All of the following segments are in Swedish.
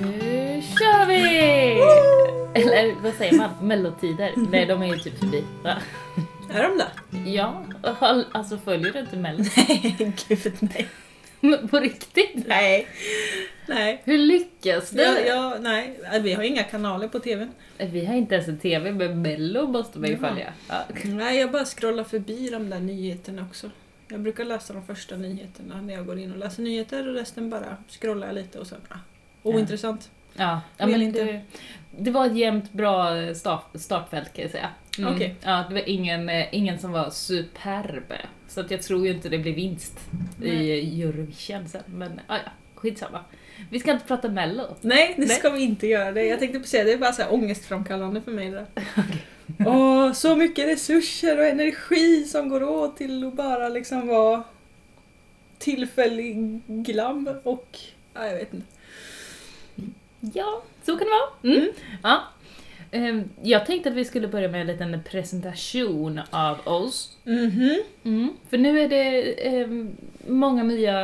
Nu kör vi! Eller vad säger man? Mellotider? Nej, de är ju typ förbi. Va? Är de där? Ja, alltså följer du inte Mello? Nej, gud nej. Men På riktigt? Nej. Nej. Hur lyckas du? Ja, ja, nej, vi har inga kanaler på TVn. Vi har inte ens en TV, men Mello måste man ju Ja. följa. Ja. Nej, jag bara scrollar förbi de där nyheterna också. Jag brukar läsa de första nyheterna när jag går in och läser nyheter och resten bara scrollar jag lite och sen, ah, ointressant. Ja, ja men inte. det, det var ett jämnt bra start, startfält kan jag säga. Okej. Ja, det var ingen, eh, ingen som var superb. Så att jag tror ju inte det blir vinst i Eurovision sen. Men ja, ja, skitsamma. Vi ska inte prata mello. Nej, det Nej. ska vi inte göra. Det. Jag tänkte säga det är bara så här ångestframkallande för mig det där. Åh, så mycket resurser och energi som går åt till att bara liksom vara tillfällig glam och... Ja, jag vet inte. Ja, så kan det vara. Mm. Mm. Ja. Ehm, Jag tänkte att vi skulle börja med en liten presentation av oss. Mhm. Mm. För nu är det ehm, många nya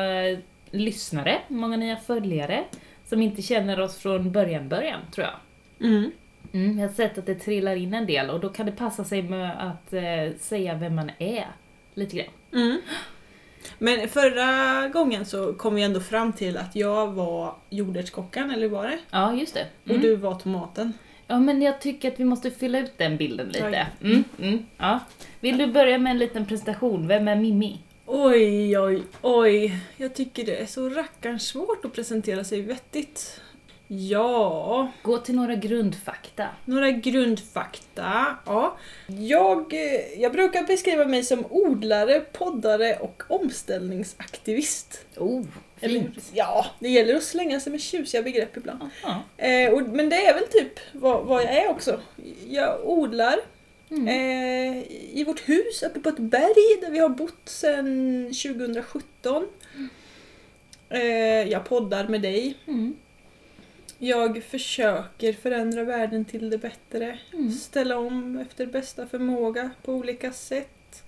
lyssnare, många nya följare som inte känner oss från början början, tror jag. Mm. Mm, jag har sett att det trillar in en del och då kan det passa sig med att eh, säga vem man är. Lite grann. Men förra gången så kom vi ändå fram till att jag var jordärtskockan, eller hur var det? Ja, just det. Och Mm. du var tomaten. Ja, men jag tycker att vi måste fylla ut den bilden lite. Mm, mm, ja. Vill du börja med en liten presentation? Vem är Mimmi? Oj, oj, oj. Jag tycker det är så rackarns svårt att presentera sig vettigt. Ja, Gå till några grundfakta. några grundfakta. Ja. Jag, eh, jag brukar beskriva mig som odlare, poddare och omställningsaktivist. Oh, Eller- fint. Ja, det gäller att slänga sig med tjusiga begrepp ibland. Eh, och, men det är väl typ vad, vad jag är också. Jag odlar Mm. eh, i vårt hus uppe på ett berg där vi har bott sedan 2017. Eh, jag poddar med dig. Mm. Jag försöker förändra världen till det bättre. Mm. Ställa om efter bästa förmåga på olika sätt.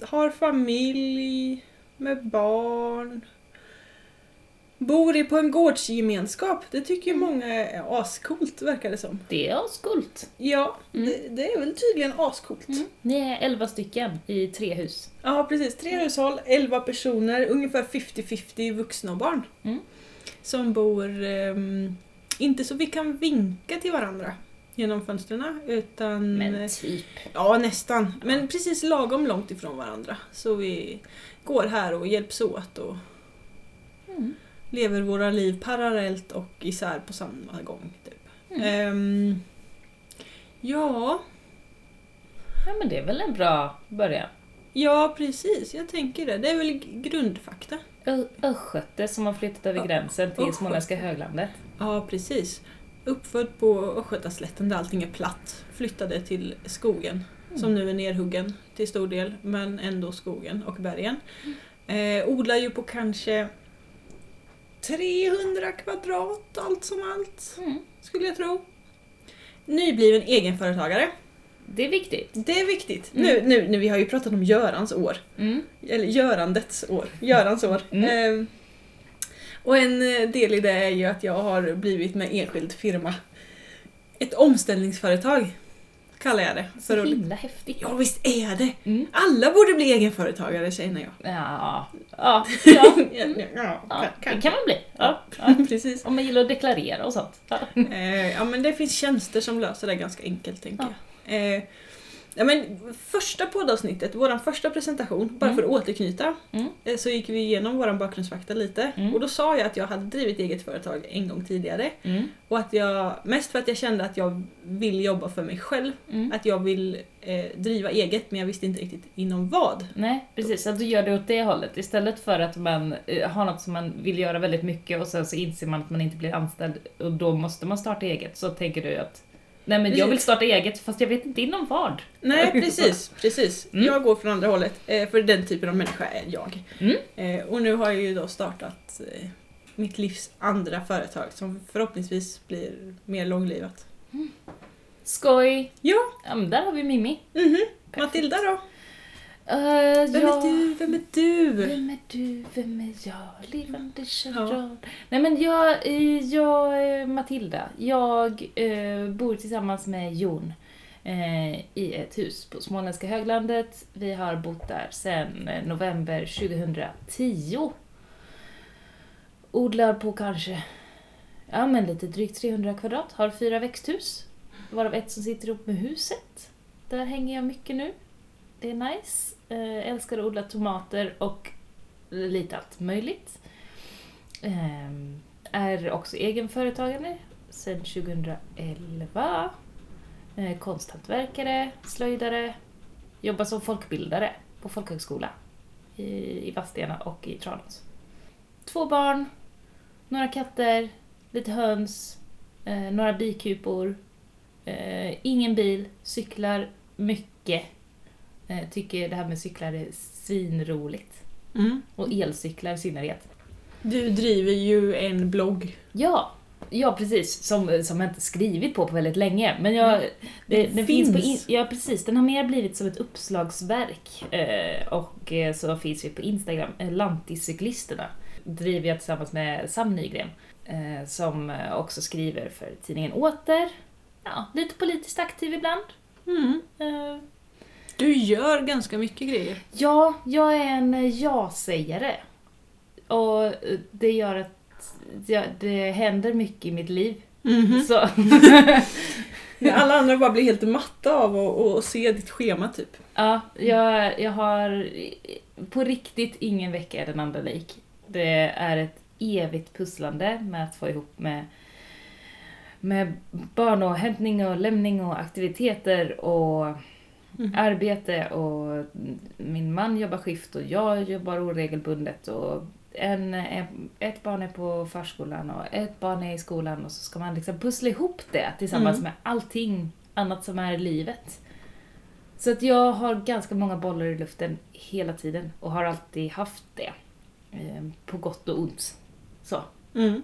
Har familj med barn. Bor i på en gårdsgemenskap. Det tycker ju många är ascoolt verkar det som. Det är askult. Ja, Mm. det, det är väl tydligen ascoolt. Mm. Ni är elva stycken i tre hus. Ja, precis. Tre hushåll, 11 personer, ungefär 50-50 vuxna och barn. Mm. Som bor, ehm, inte så vi kan vinka till varandra genom fönstren utan... Men typ. Ja, nästan. Men precis lagom långt ifrån varandra. Så vi går här och hjälps åt och Mm. lever våra liv parallellt och isär på samma gång. Typ. Mm. Ehm, ja, Ja, men det är väl en bra början. ja precis. Jag tänker det. Det är väl grundfakta. Östgöte som har flyttat över gränsen till småländska höglandet. Ja, precis. Uppfödd på Östgötaslätten där allting är platt. Flyttade till skogen. Som nu är nerhuggen till stor del, men ändå skogen och bergen. Eh, odlar ju på kanske 300 kvadrat allt som allt, Mm. skulle jag tro. Nybliven egenföretagare. Det är viktigt. Det är viktigt. Mm. Nu, nu, nu, vi har ju pratat om Görans år. Mm. Eller görandets år. Görans år. Mm. Eh, och en eh, del i det är ju att jag har blivit med enskild firma. Ett omställningsföretag kallar jag det. Så att, himla häftigt. ja visst är det! Mm. Alla borde bli egenföretagare känner jag. Ja, ja, ja. ja, ja, ja kan, det kan man bli. Ja, ja. Precis. Om man gillar att deklarera och sånt. Ja. Eh, ja men det finns tjänster som löser det ganska enkelt tänker jag. Eh, ja, men första poddavsnittet, vår första presentation, bara Mm. för att återknyta, Mm. eh, så gick vi igenom vår bakgrundsfakta lite. Mm. Och då sa jag att jag hade drivit eget företag en gång tidigare. Mm. Och att jag, mest för att jag kände att jag vill jobba för mig själv. Mm. Att jag vill eh, driva eget men jag visste inte riktigt inom vad. Nej, precis. Att du gör det åt det hållet. Istället för att man eh, har något som man vill göra väldigt mycket och sen så inser man att man inte blir anställd och då måste man starta eget. Så tänker du att Nej men jag vill starta eget fast jag vet inte inom vad. Nej precis, precis. Mm. Jag går från andra hållet. Eh, för den typen av människa är jag. Mm. Eh, och nu har jag ju då startat eh, mitt livs andra företag som förhoppningsvis blir mer långlivat. Skoj! Ja. Ja men där har vi Mimmi. Mhm. Matilda då? Uh, Vem ja. är du? Vem är du? Vem är du? Vem är jag? Levande kärran. Ja. Nej men jag, eh, jag är Matilda. Jag eh, bor tillsammans med Jon eh, i ett hus på Småländska höglandet. Vi har bott där sedan eh, november 2010. Odlar på kanske, ja men lite drygt 300 kvadrat. Har fyra växthus. Varav ett som sitter ihop med huset. Där hänger jag mycket nu. Det är nice. Eh, älskar att odla tomater och lite allt möjligt. Eh, är också egenföretagare sedan 2011. Eh, konsthantverkare, slöjdare. Jobbar som folkbildare på folkhögskola i, i Vadstena och i Tranås. Två barn, några katter, lite höns, eh, några bikupor. Eh, ingen bil, cyklar mycket. Eh, tycker det här med cyklar är svinroligt. Mm. Och elcyklar i synnerhet. Du driver ju en blogg. Ja, ja precis. Som, som jag inte skrivit på på väldigt länge. Men jag, det, Det den finns. på in. Ja precis, den har mer blivit som ett uppslagsverk. Eh, och eh, så finns vi på Instagram, Lantiscyklisterna. Driver jag tillsammans med Sam Nygren. Eh, som också skriver för tidningen Åter. Ja, lite politiskt aktiv ibland. Mm. Eh, Du gör ganska mycket grejer. Ja, jag är en eh, ja-sägare. Och eh, det gör att ja, det händer mycket i mitt liv. Mhm. Så, Alla andra bara blir helt matta av att att se ditt schema typ. ja, jag, jag har på riktigt ingen vecka är den andra lik. Det är ett evigt pusslande med att få ihop med, med barnavhämtning och lämning och aktiviteter och Mm. arbete och min man jobbar skift och jag jobbar oregelbundet och en, ett barn är på förskolan och ett barn är i skolan och så ska man liksom pussla ihop det tillsammans Mm. med allting annat som är livet. Så att jag har ganska många bollar i luften hela tiden och har alltid haft det. Eh, På gott och ont. Så. Mm.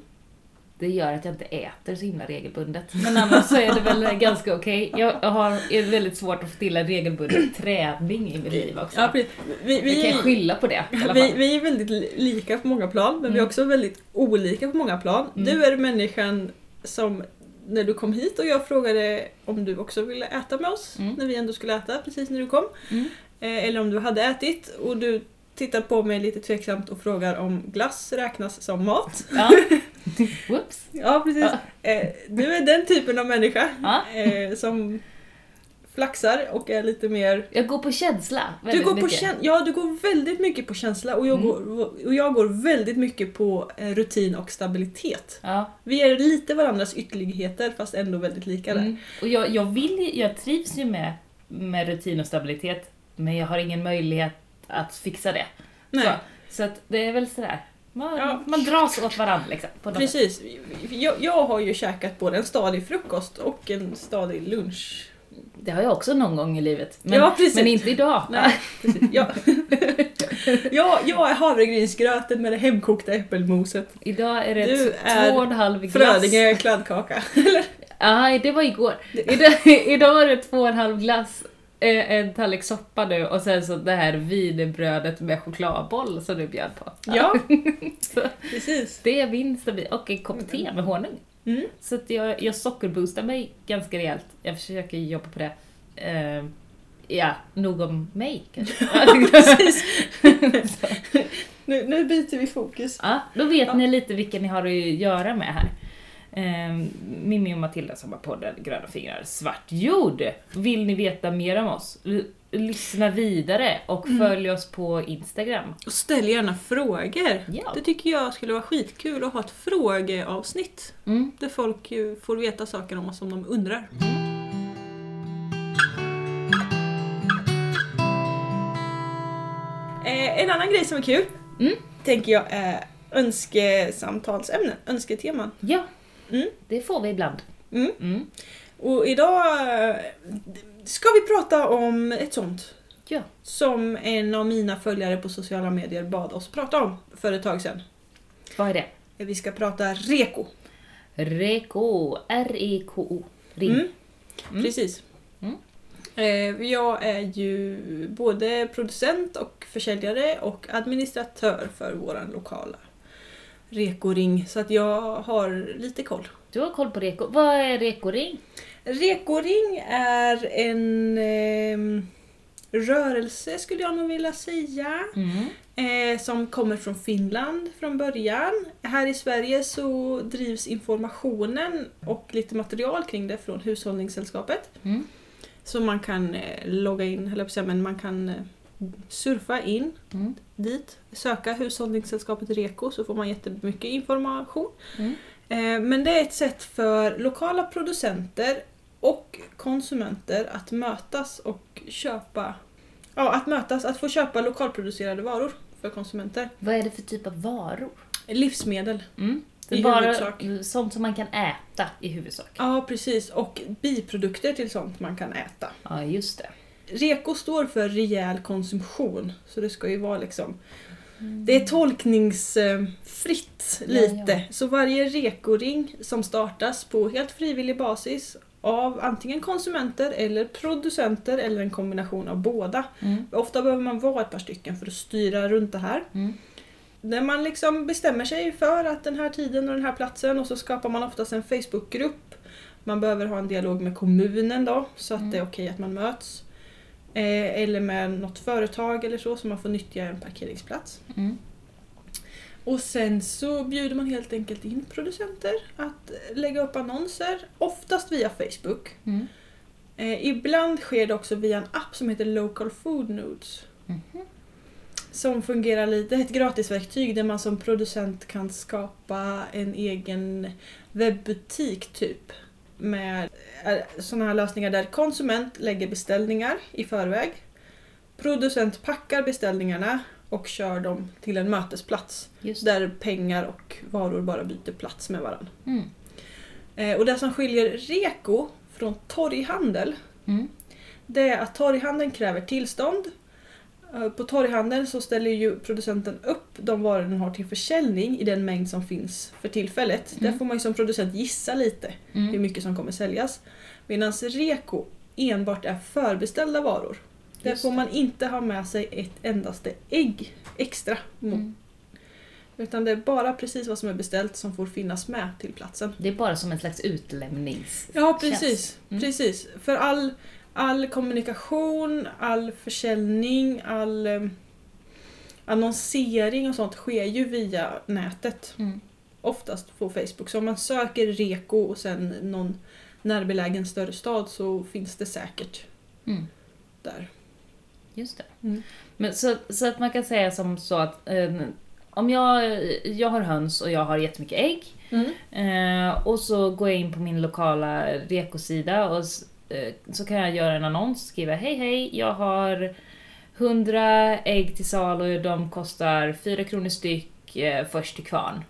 Det gör att jag inte äter så himla regelbundet. Men annars så är det väl ganska okej. Jag har är väldigt svårt att få till en regelbunden träning i mitt liv också. Ja. Vi, Vi kan jag skylla på det vi, vi är väldigt li- lika på många plan, men vi är Mm. också väldigt olika på många plan. Mm. Du är människan som när du kom hit och jag frågade om du också ville äta med oss, Mm. när vi ändå skulle äta precis när du kom. Mm. Eh, eller om du hade ätit och du tittar på mig lite tveksamt och frågar om glass räknas som mat. Ja. Whoops. Ja, precis. Eh, du är den typen av människa Ja. eh, som flaxar och är lite mer... Jag går på känsla Du väldigt går, på mycket. käns- ja, du går väldigt mycket på känsla och jag, Mm. går, och jag går väldigt mycket på eh, rutin och stabilitet. Ja. Vi är lite varandras ytterligheter fast ändå väldigt lika där. Mm. Och jag, jag, vill, jag trivs ju med, med rutin och stabilitet, men jag har ingen möjlighet att fixa det. Nej, Så, så att det är väl sådär. Man, Ja. man dras åt varandra liksom. Precis. Jag, jag har ju käkat både en stadig frukost och en stadig lunch. Det har jag också någon gång i livet. Men, Ja, men inte idag. Nej, precis. Jag, jag, jag är havregrynsgröten med det hemkokta äppelmoset. Idag är det Du två och en halv glass. Frödinge kladdkaka. Nej, det var igår. Idag, idag är det två och en halv glass, en tallrik soppa nu och sen så det här wienerbrödet med chokladboll som du bjöd på. Ja, precis. det är min stabil. Och en kopp te med honung. Mm. Så att jag, jag sockerboostar mig ganska rejält. Jag försöker jobba på det. Eh, ja, nog om mig kanske. Precis. Nu, nu byter vi fokus. ja, då vet Ja. ni lite vilka ni har att göra med här. Eh, Mimmi och Matilda som har podden Gröna fingrar svart jord. Vill ni veta mer om oss? L- lyssna vidare och Mm. följ oss på Instagram. Och ställ gärna frågor. Ja. Det tycker jag skulle vara skitkul att ha ett frågeavsnitt. Mm. Där folk får veta saker om oss som de undrar. Eh, en annan grej som är kul, Mm. tänker jag är önskesamtalsämnen, önsketeman. Ja, Mm. det får vi ibland. Mm. Mm. Och idag eh, ska vi prata om ett sånt. Ja. Som en av mina följare på sociala medier bad oss prata om för ett tag sedan. Vad är det? Vi ska prata REKO. Reko. R-E-K-O. Mm. Mm. Precis. Mm. Eh, Jag är ju både producent och försäljare och administratör för våran lokala rekoring så att jag har lite koll. Du har koll på reko. Vad är rekoring? Rekoring är en ehm, rörelse skulle jag nog vilja säga. Mm. Eh, som kommer från Finland från början. Här i Sverige så drivs informationen och lite material kring det från Hushållningssällskapet. Mm. Så man kan eh, logga in, eller men man kan eh, surfa in Mm. Dit, söka Hushållningssällskapet Reko så får man jättemycket information. Mm. Eh, Men det är ett sätt för lokala producenter och konsumenter att mötas och köpa Ja, att mötas, att få köpa lokalproducerade varor för konsumenter. Vad är det för typ av varor? Livsmedel. Mm. I bara huvudsak. sånt som man kan äta i huvudsak. Ja, precis. Och biprodukter till sånt man kan äta. Ja, just det. Reko står för rejäl konsumtion, så det ska ju vara liksom Mm. Det är tolkningsfritt Ja, lite. ja. Så varje rekoring som startas på helt frivillig basis av antingen konsumenter eller producenter eller en kombination av båda. Mm. Ofta behöver man vara ett par stycken för att styra runt det här. Mm. När man liksom bestämmer sig för att den här tiden och den här platsen och så skapar man oftast en Facebookgrupp. Man behöver ha en dialog med kommunen då så att Mm. det är okej att man möts. Eh, eller med något företag eller så så man får nyttja en parkeringsplats. Mm. Och sen så bjuder man helt enkelt in producenter att lägga upp annonser, oftast via Facebook. Mm. Eh, ibland sker det också via en app som heter Local Food Notes. Mhm. Som fungerar lite, det är ett gratisverktyg där man som producent kan skapa en egen webbutik typ. Med sådana här lösningar där konsument lägger beställningar i förväg. Producent packar beställningarna och kör dem till en mötesplats. Där pengar och varor bara byter plats med varandra. Mm. Eh, och det som skiljer reko från torghandel Mm. det är att torghandeln kräver tillstånd. Eh, På torghandeln så ställer ju producenten upp de varor den har till försäljning i den mängd som finns för tillfället. Mm. Där får man ju som producent gissa lite hur Mm. mycket som kommer säljas. Medan reko enbart är förbeställda varor. Där Just får det. man inte ha med sig ett endaste ägg extra. Mm. Utan det är bara precis vad som är beställt som får finnas med till platsen. Det är bara som en slags utlämnings... Ja, precis. Mm. precis. För all, all kommunikation, all försäljning, all eh, annonsering och sånt sker ju via nätet. Mm. Oftast på Facebook. Så om man söker Reko och sen någon närbelägen större stad så finns det säkert Mm. där. Just det. Mm. Men så, så att man kan säga som så att eh, om jag, jag har höns och jag har jättemycket ägg eh, och så går jag in på min lokala rekosida och Eh, så kan jag göra en annons och skriva hej hej, jag har 100 ägg till salu, de kostar 4 kronor styck eh, först till kvarn.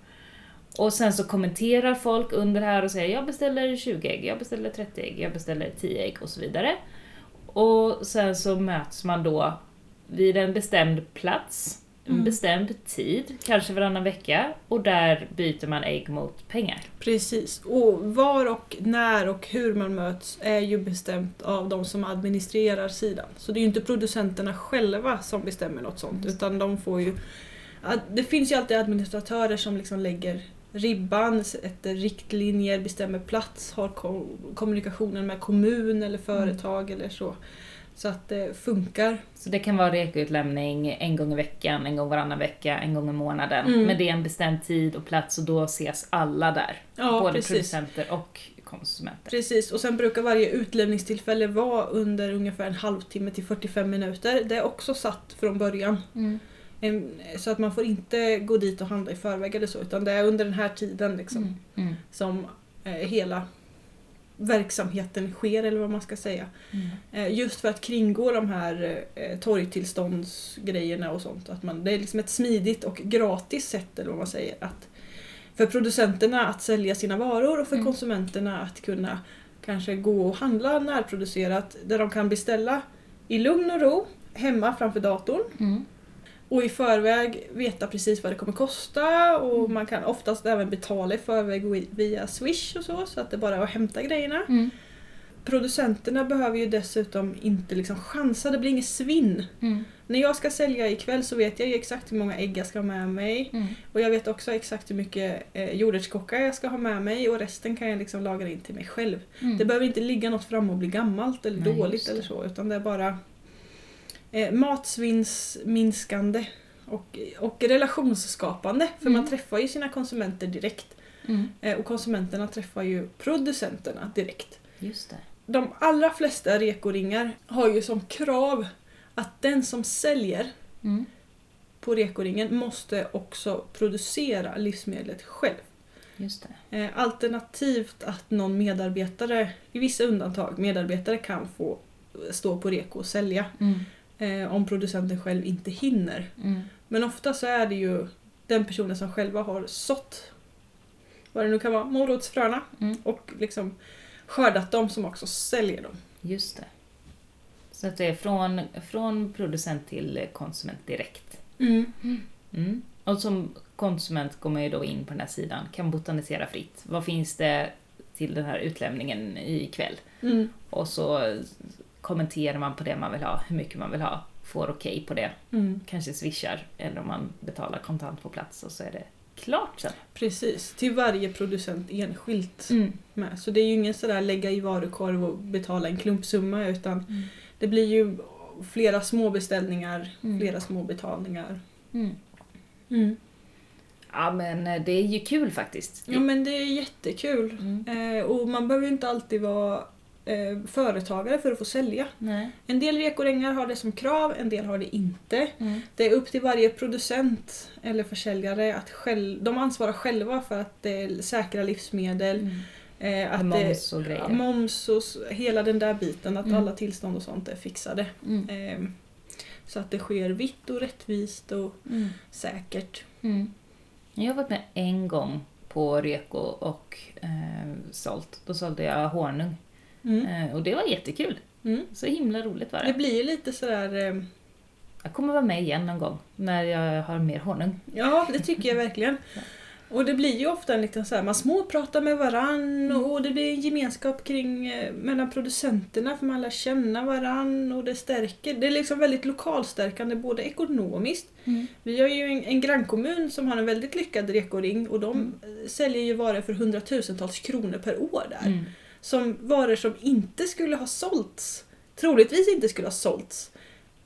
Och sen så kommenterar folk under här och säger jag beställer 20 ägg, jag beställer 30 ägg, jag beställer 10 ägg och så vidare. Och sen så möts man då vid en bestämd plats, Mm. bestämd tid, kanske varannan vecka, och där byter man ägg mot pengar. Precis. Och var och när och hur man möts är ju bestämt av de som administrerar sidan. Så det är ju inte producenterna själva som bestämmer något sånt Just utan de får ju... Det finns ju alltid administratörer som liksom lägger ribban, sätter riktlinjer, bestämmer plats, har ko- kommunikationen med kommun eller företag eller så. Så att det funkar. Så det kan vara rekoutlämning en gång i veckan, en gång varannan vecka, en gång i månaden. Mm. Men det är en bestämd tid och plats och då ses alla där. Ja, både precis. producenter och konsumenter. Precis, och sen brukar varje utlämningstillfälle vara under ungefär en halvtimme till 45 minuter. Det är också satt från början. Mm. Så att man får inte gå dit och handla i förväg eller så, utan det är under den här tiden liksom, Mm. Mm. som eh, hela verksamheten sker, eller vad man ska säga. Mm. Eh, just för att kringgå de här eh, torgtillståndsgrejerna och sånt. Att man, det är liksom ett smidigt och gratis sätt, eller vad man säger, att för producenterna att sälja sina varor och för Mm. konsumenterna att kunna kanske gå och handla närproducerat där de kan beställa i lugn och ro hemma framför datorn Mm. Och i förväg veta precis vad det kommer kosta och Mm. man kan oftast även betala i förväg via Swish och så, så att det bara är att hämta grejerna. Mm. producenterna behöver ju dessutom inte liksom chansa, det blir inget svinn. Mm. När jag ska sälja ikväll så vet jag ju exakt hur många ägg jag ska ha med mig. Mm. Och jag vet också exakt hur mycket eh, jordärtskockar jag ska ha med mig och resten kan jag liksom lagra in till mig själv. Mm. Det behöver inte ligga något framme och bli gammalt eller Nej, dåligt eller så utan det är bara eh, matsvinnsminskande och, och relationsskapande för Mm. man träffar ju sina konsumenter direkt Mm. eh, och konsumenterna träffar ju producenterna direkt. Just det. De allra flesta rekoringar har ju som krav att den som säljer Mm. på rekoringen måste också producera livsmedlet själv. Just det. Eh, Alternativt att någon medarbetare, i vissa undantag, medarbetare kan få stå på reko och sälja Mm. Eh, om producenten själv inte hinner. Mm. Men ofta så är det ju den personen som själva har sått vad det nu kan vara, morotsfröna Mm. och liksom skördat dem som också säljer dem. Just det. Så att det är från, från producent till konsument direkt. Mm. Och som konsument går man ju då in på den här sidan, kan botanisera fritt. Vad finns det till den här utlämningen ikväll? Mm. Och så kommenterar man på det man vill ha, hur mycket man vill ha, får okej på det, Mm. kanske swishar eller om man betalar kontant på plats och så är det klart sen. Precis, till varje producent enskilt Mm. med. Så det är ju ingen sådär lägga i varukorv och betala en klumpsumma utan Mm. det blir ju flera små beställningar, Mm. flera små betalningar. Mm. Mm. Ja men eh, det är ju kul faktiskt. Ja men det är jättekul. Mm. Eh, och man behöver ju inte alltid vara eh, företagare för att få sälja. Nej. En del rekorängar har det som krav, en del har det inte. Mm. Det är upp till varje producent eller försäljare att själv, de ansvarar själva för att det säkra livsmedel, Mm. eh, att Moms och det, grejer. moms och hela den där biten, att Mm. alla tillstånd och sånt är fixade. Eh, så att det sker vitt och rättvist och Mm. säkert. Mm. Jag har varit med en gång på Reko och eh, sålt. Då sålde jag honung. Mm. Eh, och det var jättekul. Mm. Så himla roligt var Det det. blir ju lite sådär, eh, Jag kommer vara med igen någon gång när jag har mer honung. ja det tycker jag verkligen. Och det blir ju ofta en liten så här, man småpratar med varann Mm. och det blir en gemenskap kring eh, mellan producenterna för man lär känna varann och det stärker. Det är liksom väldigt lokalstärkande både ekonomiskt. Vi har ju en, en grannkommun som har en väldigt lyckad rekoring och de Mm. eh, säljer ju varor för hundratusentals kronor per år där. Mm. Som varor som inte skulle ha sålts, troligtvis inte skulle ha sålts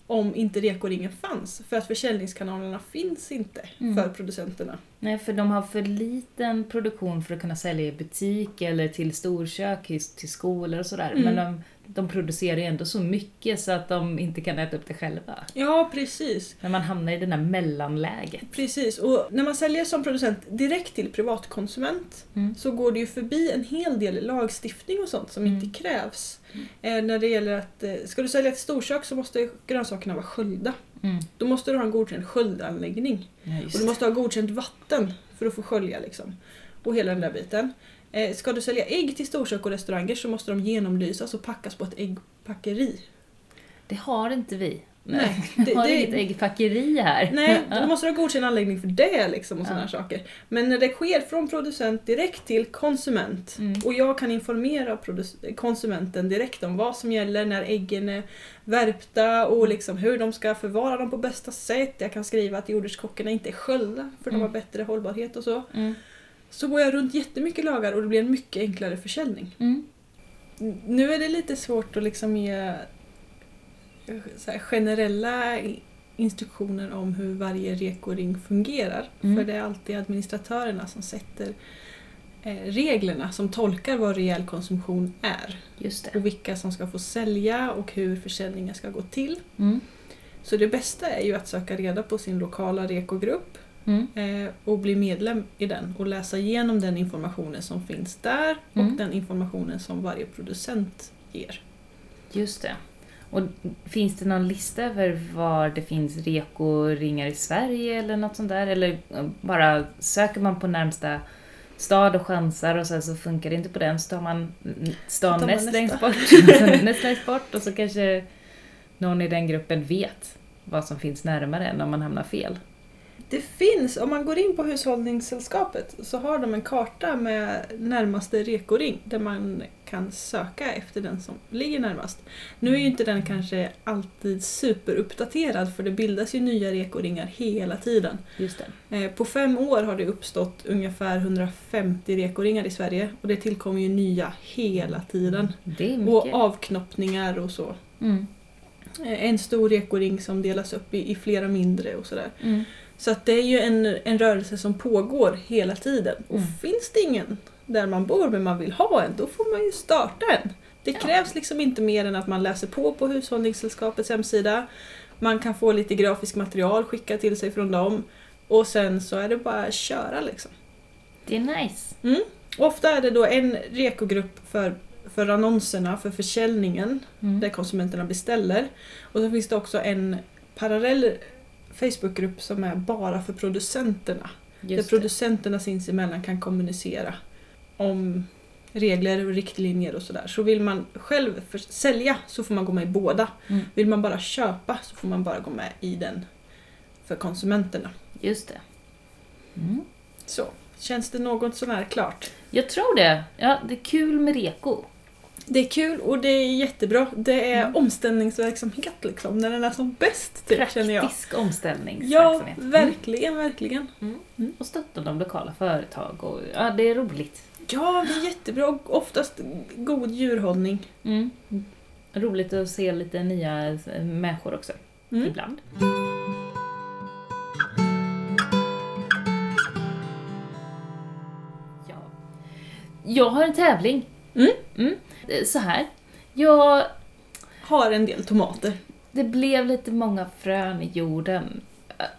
om inte rekoringen fanns. För att försäljningskanalerna finns inte Mm. för producenterna. Nej, för de har för liten produktion för att kunna sälja i butik eller till storkök, till skolor och sådär. Mm. Men de, de producerar ju ändå så mycket så att de inte kan äta upp det själva. Ja, precis. Men man hamnar i det där mellanläget. Precis, och när man säljer som producent direkt till privatkonsument Mm. så går det ju förbi en hel del lagstiftning och sånt som Mm. inte krävs. Eh, när det gäller att, eh, ska du sälja till storkök så måste grönsakerna vara sköljda. Mm. Då måste du ha en godkänd sköldanläggning. Ja, Och du måste ha godkänt vatten för att få skölja liksom. Och hela den där biten. Eh, ska du sälja ägg till storkök och restauranger så måste de genomlysas och packas på ett äggpackeri. Det har inte vi. Nej, det- har det- inget äggpackeri här. Nej, då måste du ha godkänd anläggning för det liksom och sådana Ja. saker. Men när det sker från producent direkt till konsument Mm. och jag kan informera konsumenten direkt om vad som gäller när äggen är värpta och liksom hur de ska förvara dem på bästa sätt. Jag kan skriva att jordärtskockorna inte är sköljda för de Mm. har bättre hållbarhet och så. Mm. Så går jag runt jättemycket lagar och det blir en mycket enklare försäljning. Mm. Nu är det lite svårt att liksom ge generella instruktioner om hur varje rekoring fungerar. Mm. För det är alltid administratörerna som sätter eh, reglerna som tolkar vad rejäl konsumtion är. Och vilka som ska få sälja och hur försäljningen ska gå till. Mm. Så det bästa är ju att söka reda på sin lokala rekogrupp Mm. eh, och bli medlem i den och läsa igenom den informationen som finns där och Mm. den informationen som varje producent ger. Just det. Och finns det någon lista över var det finns rekoringar i Sverige eller något sånt där? Eller eh, bara söker man på närmsta stad och chansar och sen så funkar det inte på den så tar man stan tar näst längst bort. näst längst bort och så kanske någon i den gruppen vet vad som finns närmare än om man hamnar fel. Det finns, om man går in på Hushållningssällskapet så har de en karta med närmaste rekoring där man kan söka efter den som ligger närmast. Nu är ju inte den kanske alltid superuppdaterad för det bildas ju nya rekoringar hela tiden. Just det. Eh, På fem år har det uppstått ungefär 150 rekoringar i Sverige och det tillkommer ju nya hela tiden. Det är Och avknoppningar och så. Mm. Eh, En stor rekoring som delas upp i, i flera mindre och sådär. Mm. Så att det är ju en, en rörelse som pågår hela tiden. Och Mm. finns det ingen där man bor men man vill ha en, då får man ju starta en. Det Ja. krävs liksom inte mer än att man läser på på Hushållningssällskapets hemsida. Man kan få lite grafiskt material skickat till sig från dem. Och sen så är det bara att köra liksom. Det är nice. Ofta är det då en rekogrupp för, för annonserna, för försäljningen, Mm. där konsumenterna beställer. Och så finns det också en parallell Facebookgrupp som är bara för producenterna. där Just det. producenterna sinsemellan kan kommunicera om regler och riktlinjer och sådär. Så vill man själv för- sälja så får man gå med i båda. Mm. Vill man bara köpa så får man bara gå med i den för konsumenterna. Just det. Mm. Så, känns det något sånär klart? Jag tror det. Ja, det är kul med reko. Det är kul och det är jättebra. Det är Mm. omställningsverksamhet liksom, när den är som bäst typ, känner jag. Praktisk Ja, omställningsverksamhet. Mm. verkligen, verkligen. Och stötta de lokala företag. Och, ja, det är roligt. Ja, det är jättebra oftast god djurhållning. Mm. Roligt att se lite nya eh, människor också. Mm. Ibland. Ja. Jag har en tävling. Mm. Mm. Eh, Så här. Jag, Har en del tomater. det blev lite många frön i jorden.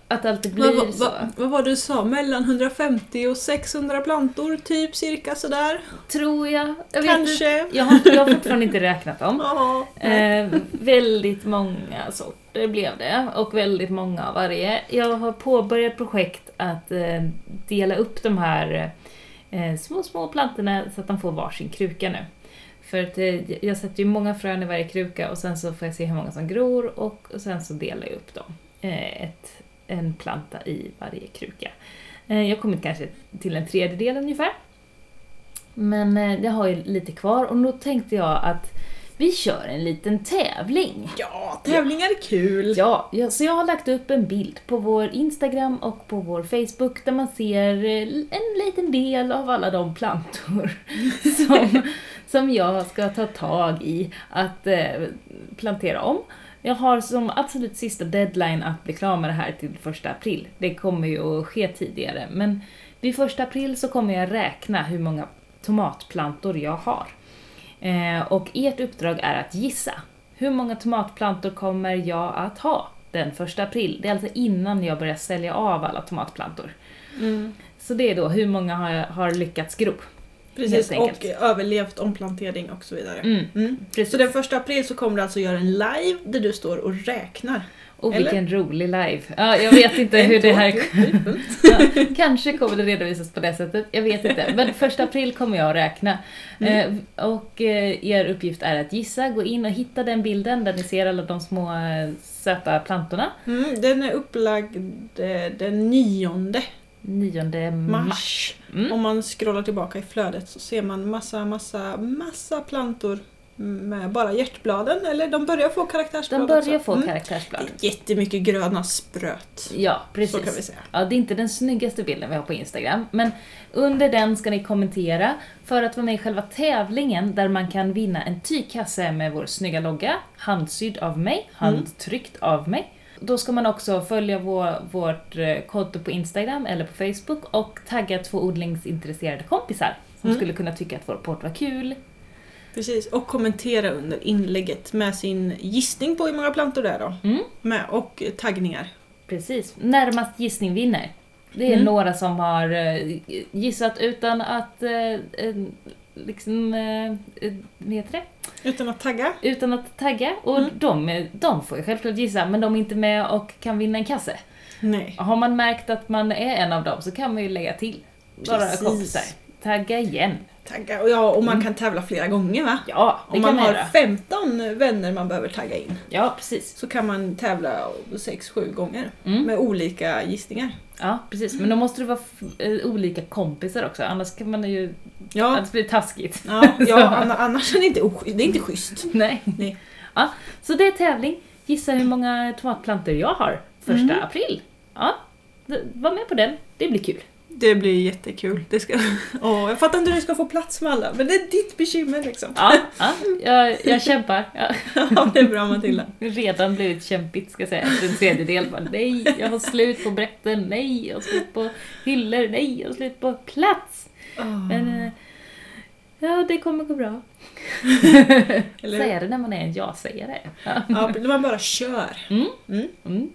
Att det alltid blir Vad, vad, så. vad, vad var det du sa? Mellan 150 och 600 plantor, typ cirka sådär? Tror jag. jag vet. Kanske? Jag har, jag har fortfarande inte räknat dem. Eh, väldigt många sorter blev det och väldigt många av varje. Jag har påbörjat projekt att eh, dela upp de här eh, små, små plantorna så att de får varsin kruka nu. För att, eh, jag sätter ju många frön i varje kruka och sen så får jag se hur många som gror och, och sen så delar jag upp dem. Eh, ett, en planta i varje kruka. Eh, jag har kommit kanske till en tredjedel ungefär. Men eh, jag har ju lite kvar och då tänkte jag att vi kör en liten tävling. Ja, tävlingar är kul! Ja, så jag har lagt upp en bild på vår Instagram och på vår Facebook där man ser eh, en liten del av alla de plantor som, som jag ska ta tag i att plantera om. Jag har som absolut sista deadline att bli klar med det här till första april. Det kommer ju att ske tidigare, men vid första april så kommer jag räkna hur många tomatplantor jag har. Eh, och ert uppdrag är att gissa. Hur många tomatplantor kommer jag att ha den första april? Det är alltså innan jag börjar sälja av alla tomatplantor. Mm, Så det är då hur många har, jag, har lyckats gro. Precis, och överlevt omplantering och så vidare. Mm, Mm. precis. Så den första april så kommer du alltså göra en live där du står och räknar. och eller? vilken rolig live. Ja, jag vet inte hur det här... Ja, kanske kommer det redovisas på det sättet, jag vet inte. Men första april kommer jag att räkna. Mm. Eh, och eh, er uppgift är att gissa, gå in och hitta den bilden där ni ser alla de små eh, söta plantorna. Mm, den är upplagd eh, den 9 9 mars. Mm. Om man scrollar tillbaka i flödet så ser man massa, massa, massa plantor med bara hjärtbladen. Eller de börjar få karaktärsblad De börjar också. få Mm. karaktärsblad. Jättemycket gröna spröt. Ja, Så kan vi precis. säga. Ja, det är inte den snyggaste bilden vi har på Instagram, men under den ska ni kommentera för att vara med i själva tävlingen där man kan vinna en tygkasse med vår snygga logga, handsydd av mig, handtryckt av mig. Då ska man också följa vår, vårt eh, konto på Instagram eller på Facebook och tagga två odlingsintresserade kompisar som Mm. skulle kunna tycka att vår podd var kul. Precis, och kommentera under inlägget med sin gissning på hur många plantor det är då. Mm. Med, och taggningar. Precis. Närmast gissning vinner. Det är Mm. några som har eh, gissat utan att eh, liksom, eh, vad heter det? Utan att tagga. Utan att tagga. Och Mm. de, eh, de får ju självklart gissa, men de är inte med och kan vinna en kasse. Nej. Har man märkt att man är en av dem så kan man ju lägga till några kompisar. Tagga igen. Tagga. Och, ja, och man Mm. kan tävla flera gånger va? Ja, det Om kan man man har göra. 15 vänner man behöver tagga in Ja, precis. så kan man tävla 6-7 gånger Mm. med olika gissningar. Ja, precis. Men då måste det vara f- eh, olika kompisar också, annars kan man ju... Ja, Annars blir det taskigt. ja, ja anna- annars är det inte, osch- det är inte schysst. Nej. Nej. Ja, så det är tävling. Gissa hur många tomatplantor jag har första Mm. april. Ja, var med på den. Det blir kul. Det blir jättekul. Det ska, åh, jag fattar inte hur du ska få plats med alla, men det är ditt bekymmer liksom. Ja, ja jag, jag kämpar. Ja. Ja, det är bra Matilda. Redan blivit kämpigt ska jag säga, efter en tredjedel. Bara, nej, jag har slut på brätten. Nej, jag har slut på hyllor. Nej, jag har slut på plats. Men, eh, ja, det kommer gå bra. Eller- Säga det när man är en ja-sägare. Ja. Man bara kör. Mm. Mm. Mm.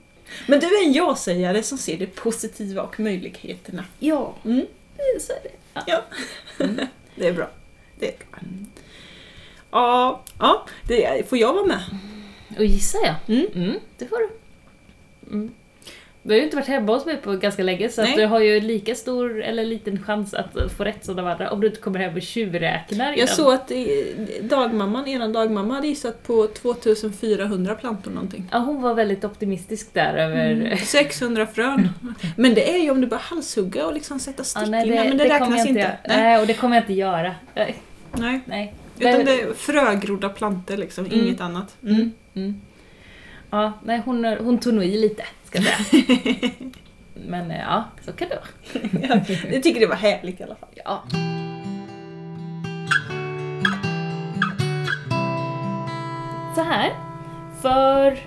Men du är en ja-sägare som ser det positiva och möjligheterna. Ja, Mm. så är det. Ja. Ja. Det är bra. Det är bra. Ja, ja det, får jag vara med? Och gissa ja. Mm. Mm, det får du. Du har ju inte varit hemma hos mig på ganska länge så du har ju lika stor eller liten chans att få rätt som de andra om du inte kommer hem och tjuvräknar. Jag igen. såg att dagmamman, eran dagmamma hade gissat på 2400 plantor någonting. Ja, hon var väldigt optimistisk där över... Mm. 600 frön. Men det är ju om du bara halshugga och liksom sätta Ja, sticklingar, nej, det, men det, kommer räknas inte. göra. Nej. Nej, och det kommer jag inte göra. Nej. Nej. Utan det är frögrodda plantor liksom, Mm. inget annat. Mm. Mm. Ja, nej, hon, hon tog nog i lite, ska jag säga. Men eh, ja, så kan det vara. Ja, jag tycker det var härligt i alla fall. Ja. Så här, för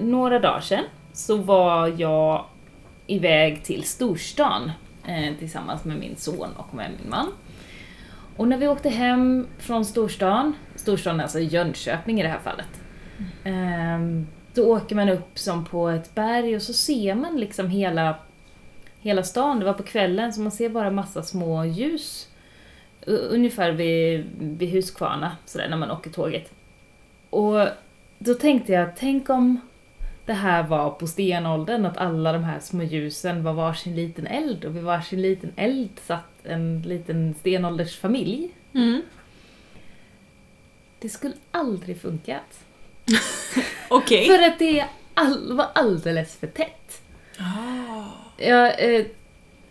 några dagar sedan så var jag iväg till storstan eh, tillsammans med min son och med min man. Och när vi åkte hem från storstan, storstan är alltså Jönköping i det här fallet, ehm, då åker man upp som på ett berg och så ser man liksom hela, hela stan. Det var på kvällen så man ser bara massa små ljus ungefär vid, vid Huskvarna, sådär när man åker tåget. Och då tänkte jag, tänk om det här var på stenåldern, att alla de här små ljusen var varsin liten eld och vid varsin liten eld satt en liten stenåldersfamilj. Mm. Det skulle aldrig funkat. Okej. För att det all, var alldeles för tätt. Ah. Ja, eh,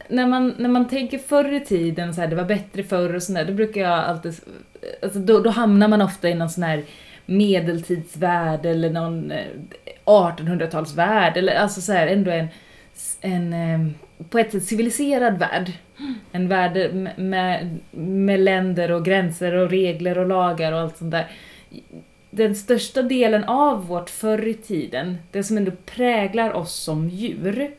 när, man, när man tänker förr i tiden, så här, det var bättre förr och sådär, då brukar jag alltid... Alltså, då, då hamnar man ofta i någon sån här medeltidsvärld eller någon eh, 1800-talsvärld, eller alltså så här, ändå en, en eh, på ett sätt civiliserad värld. En värld med, med, med länder och gränser och regler och lagar och allt sånt där. Den största delen av vårt förr i tiden, det som ändå präglar oss som djur,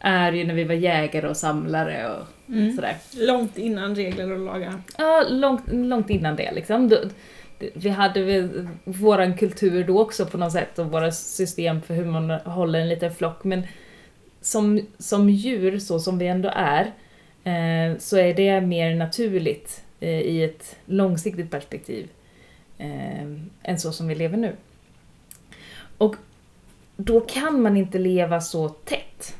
är ju när vi var jägare och samlare och Mm. sådär. Långt innan regler och lagar. Ja, långt, långt innan det liksom. Vi hade väl våran kultur då också på något sätt och våra system för hur man håller en liten flock. Men som, som djur, så som vi ändå är, eh, så är det mer naturligt eh, i ett långsiktigt perspektiv eh, än så som vi lever nu. Och då kan man inte leva så tätt.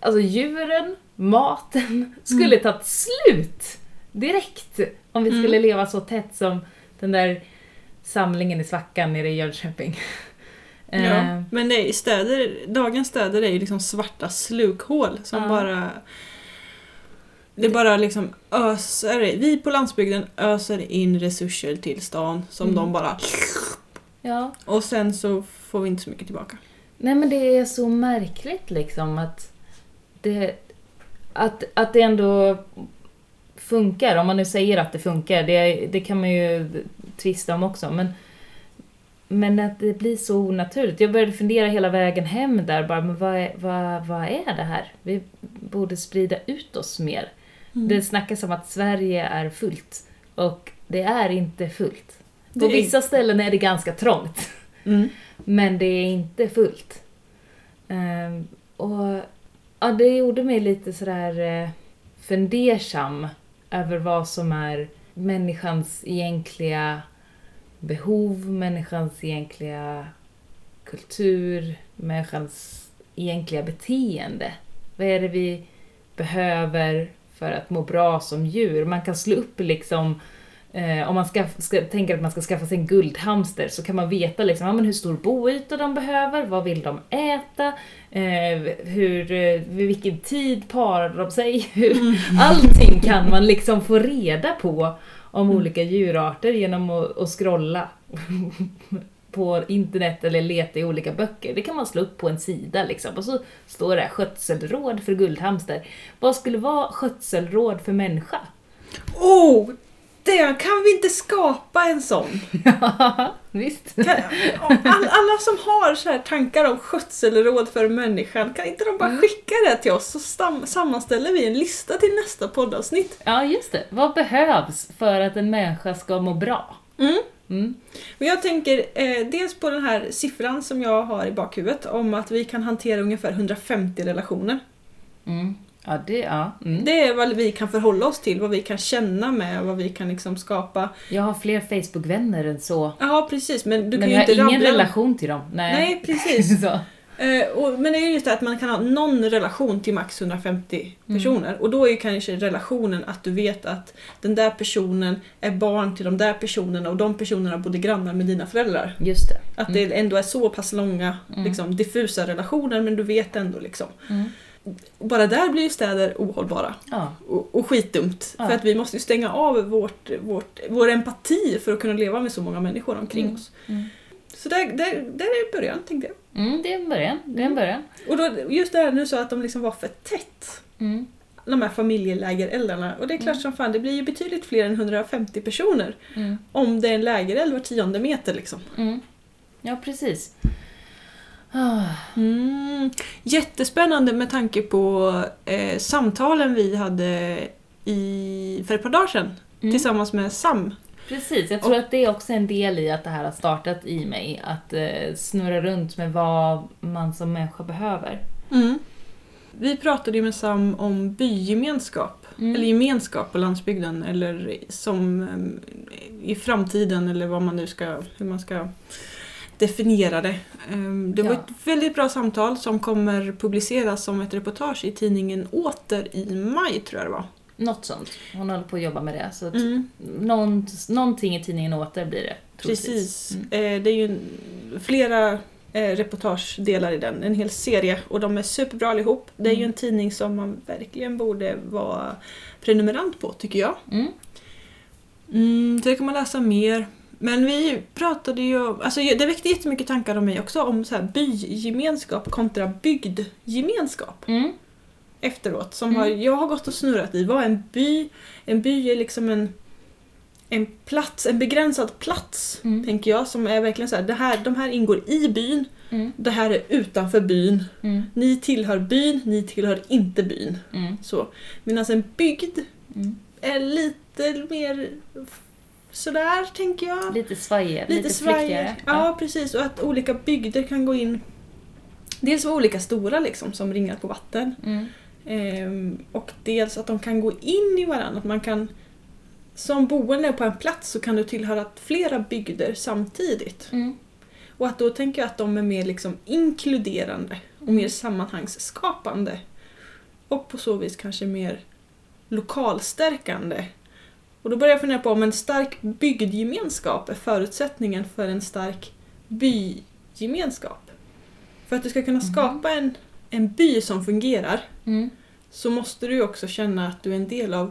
Alltså djuren, maten, skulle tagit slut direkt om vi Mm. skulle leva så tätt som den där samlingen i svackan nere i Jönköping. Ja. Eh, Men är, städer, dagens städer är ju liksom svarta slukhål som Ja. bara... Det bara liksom öser, vi på landsbygden öser in resurser till stan som Mm. de bara... ja. Och sen så får vi inte så mycket tillbaka. Nej men det är så märkligt liksom att det, att, att det ändå funkar, om man nu säger att det funkar, det, det kan man ju tvista om också, men, men att det blir så onaturligt. Jag började fundera hela vägen hem där, bara, men vad är, vad, vad är det här? Vi borde sprida ut oss mer. Mm. Det snackas om att Sverige är fullt, och det är inte fullt. På vissa ställen är det ganska trångt. Mm. Men det är inte fullt. Ehm, och ja, det gjorde mig lite sådär eh, fundersam över vad som är människans egentliga behov, människans egentliga kultur, människans egentliga beteende. Vad är det vi behöver för att må bra som djur. Man kan slå upp liksom Eh, om man ska, ska, tänker att man ska skaffa sig en guldhamster så kan man veta liksom, ja, men hur stor boyta de behöver, vad vill de äta, eh, hur, eh, vid vilken tid parar de sig. Hur, allting kan man liksom få reda på om olika djurarter genom att, att scrolla på internet eller leta i olika böcker. Det kan man slå upp på en sida liksom. Och så står det skötselråd för guldhamster. Vad skulle vara skötselråd för människa? Oh! Det, kan vi inte skapa en sån? Ja, visst. Kan, all, alla som har så här tankar om skötselråd för människan, kan inte de bara Mm. skicka det till oss så stam, sammanställer vi en lista till nästa poddavsnitt? Ja, just det. Vad behövs för att en människa ska må bra? Mm. Mm. Men jag tänker eh, dels på den här siffran som jag har i bakhuvudet om att vi kan hantera ungefär 150 relationer. Mm. Ja, det, ja. Mm. Det är vad vi kan förhålla oss till, vad vi kan känna med, vad vi kan liksom skapa. Jag har fler Facebook-vänner än så. Ja precis, men du men kan ju jag inte har ingen relation till dem. Nej, Nej precis. Eh, och, men det är ju just det att man kan ha någon relation till max 150 Mm. personer. Och då är ju kanske relationen att du vet att den där personen är barn till de där personerna och de personerna bodde grannar med dina föräldrar. Just det. Att Mm. det ändå är så pass långa, Mm. liksom, diffusa relationer men du vet ändå liksom. Mm. Bara där blir ju städer ohållbara. Ja. Och, och skitdumt. Ja. För att vi måste ju stänga av vårt, vårt, vår empati för att kunna leva med så många människor omkring Mm. oss. Mm. Så där, där, där är början tänkte jag. Mm, det är en början. Det är en början. Och då, just det här nu så att de liksom var för tätt. Mm. De här familjelägereldarna. Och det är klart Mm. som fan, det blir ju betydligt fler än 150 personer. Mm. Om det är en lägereld var tionde meter liksom. Mm. Ja, precis. Ah. Mm. Jättespännande med tanke på eh, samtalen vi hade i, för ett par dagar sedan. Mm. Tillsammans med Sam. Precis, jag tror att det är också en del i att det här har startat i mig. Att eh, snurra runt med vad man som människa behöver. Mm. Vi pratade ju med Sam om bygemenskap. Mm. Eller gemenskap på landsbygden. Eller som eh, i framtiden eller vad man nu ska, hur man ska definiera det. Ehm, Det var Ja. ett väldigt bra samtal som kommer publiceras som ett reportage i tidningen Åter i maj tror jag det var. Något sånt. Hon håller på att jobba med det. Så att Mm. någon, någonting i tidningen åter blir det. troligtvis. Precis. Mm. Eh, Det är ju flera eh, reportagedelar i den, en hel serie och de är superbra allihop. Det är ju Mm. en tidning som man verkligen borde vara prenumerant på tycker jag. Mm. Mm, så det kan man läsa mer. Men vi pratade ju, alltså det väckte jättemycket tankar om mig också om så här bygemenskap kontra bygdgemenskap Mm. Efteråt. Som Mm. har, jag har gått och snurrat i, vad är en by? En by är liksom en, en plats, en begränsad plats, Mm. tänker jag, som är verkligen så här, det här, de här ingår i byn, Mm. det här är utanför byn. Mm. Ni tillhör byn, ni tillhör inte byn. Mm. Så. Medan en bygd Mm. är lite mer sådär, tänker jag. Lite svajigare, Lite, lite, svajigt. flyktigare. Ja, precis. Och att olika bygder kan gå in Dels vara olika stora liksom, som ringar på vatten. Mm. Ehm, och dels att de kan gå in i varandra. Att man kan, som boende på en plats så kan du tillhöra flera bygder samtidigt. Mm. Och att då tänker jag att de är mer liksom inkluderande och Mm. mer sammanhangsskapande. Och på så vis kanske mer lokalstärkande. Och då börjar jag fundera på om en stark bygdgemenskap är förutsättningen för en stark bygemenskap. För att du ska kunna Mhm. skapa en, en by som fungerar Mm. så måste du också känna att du är en del av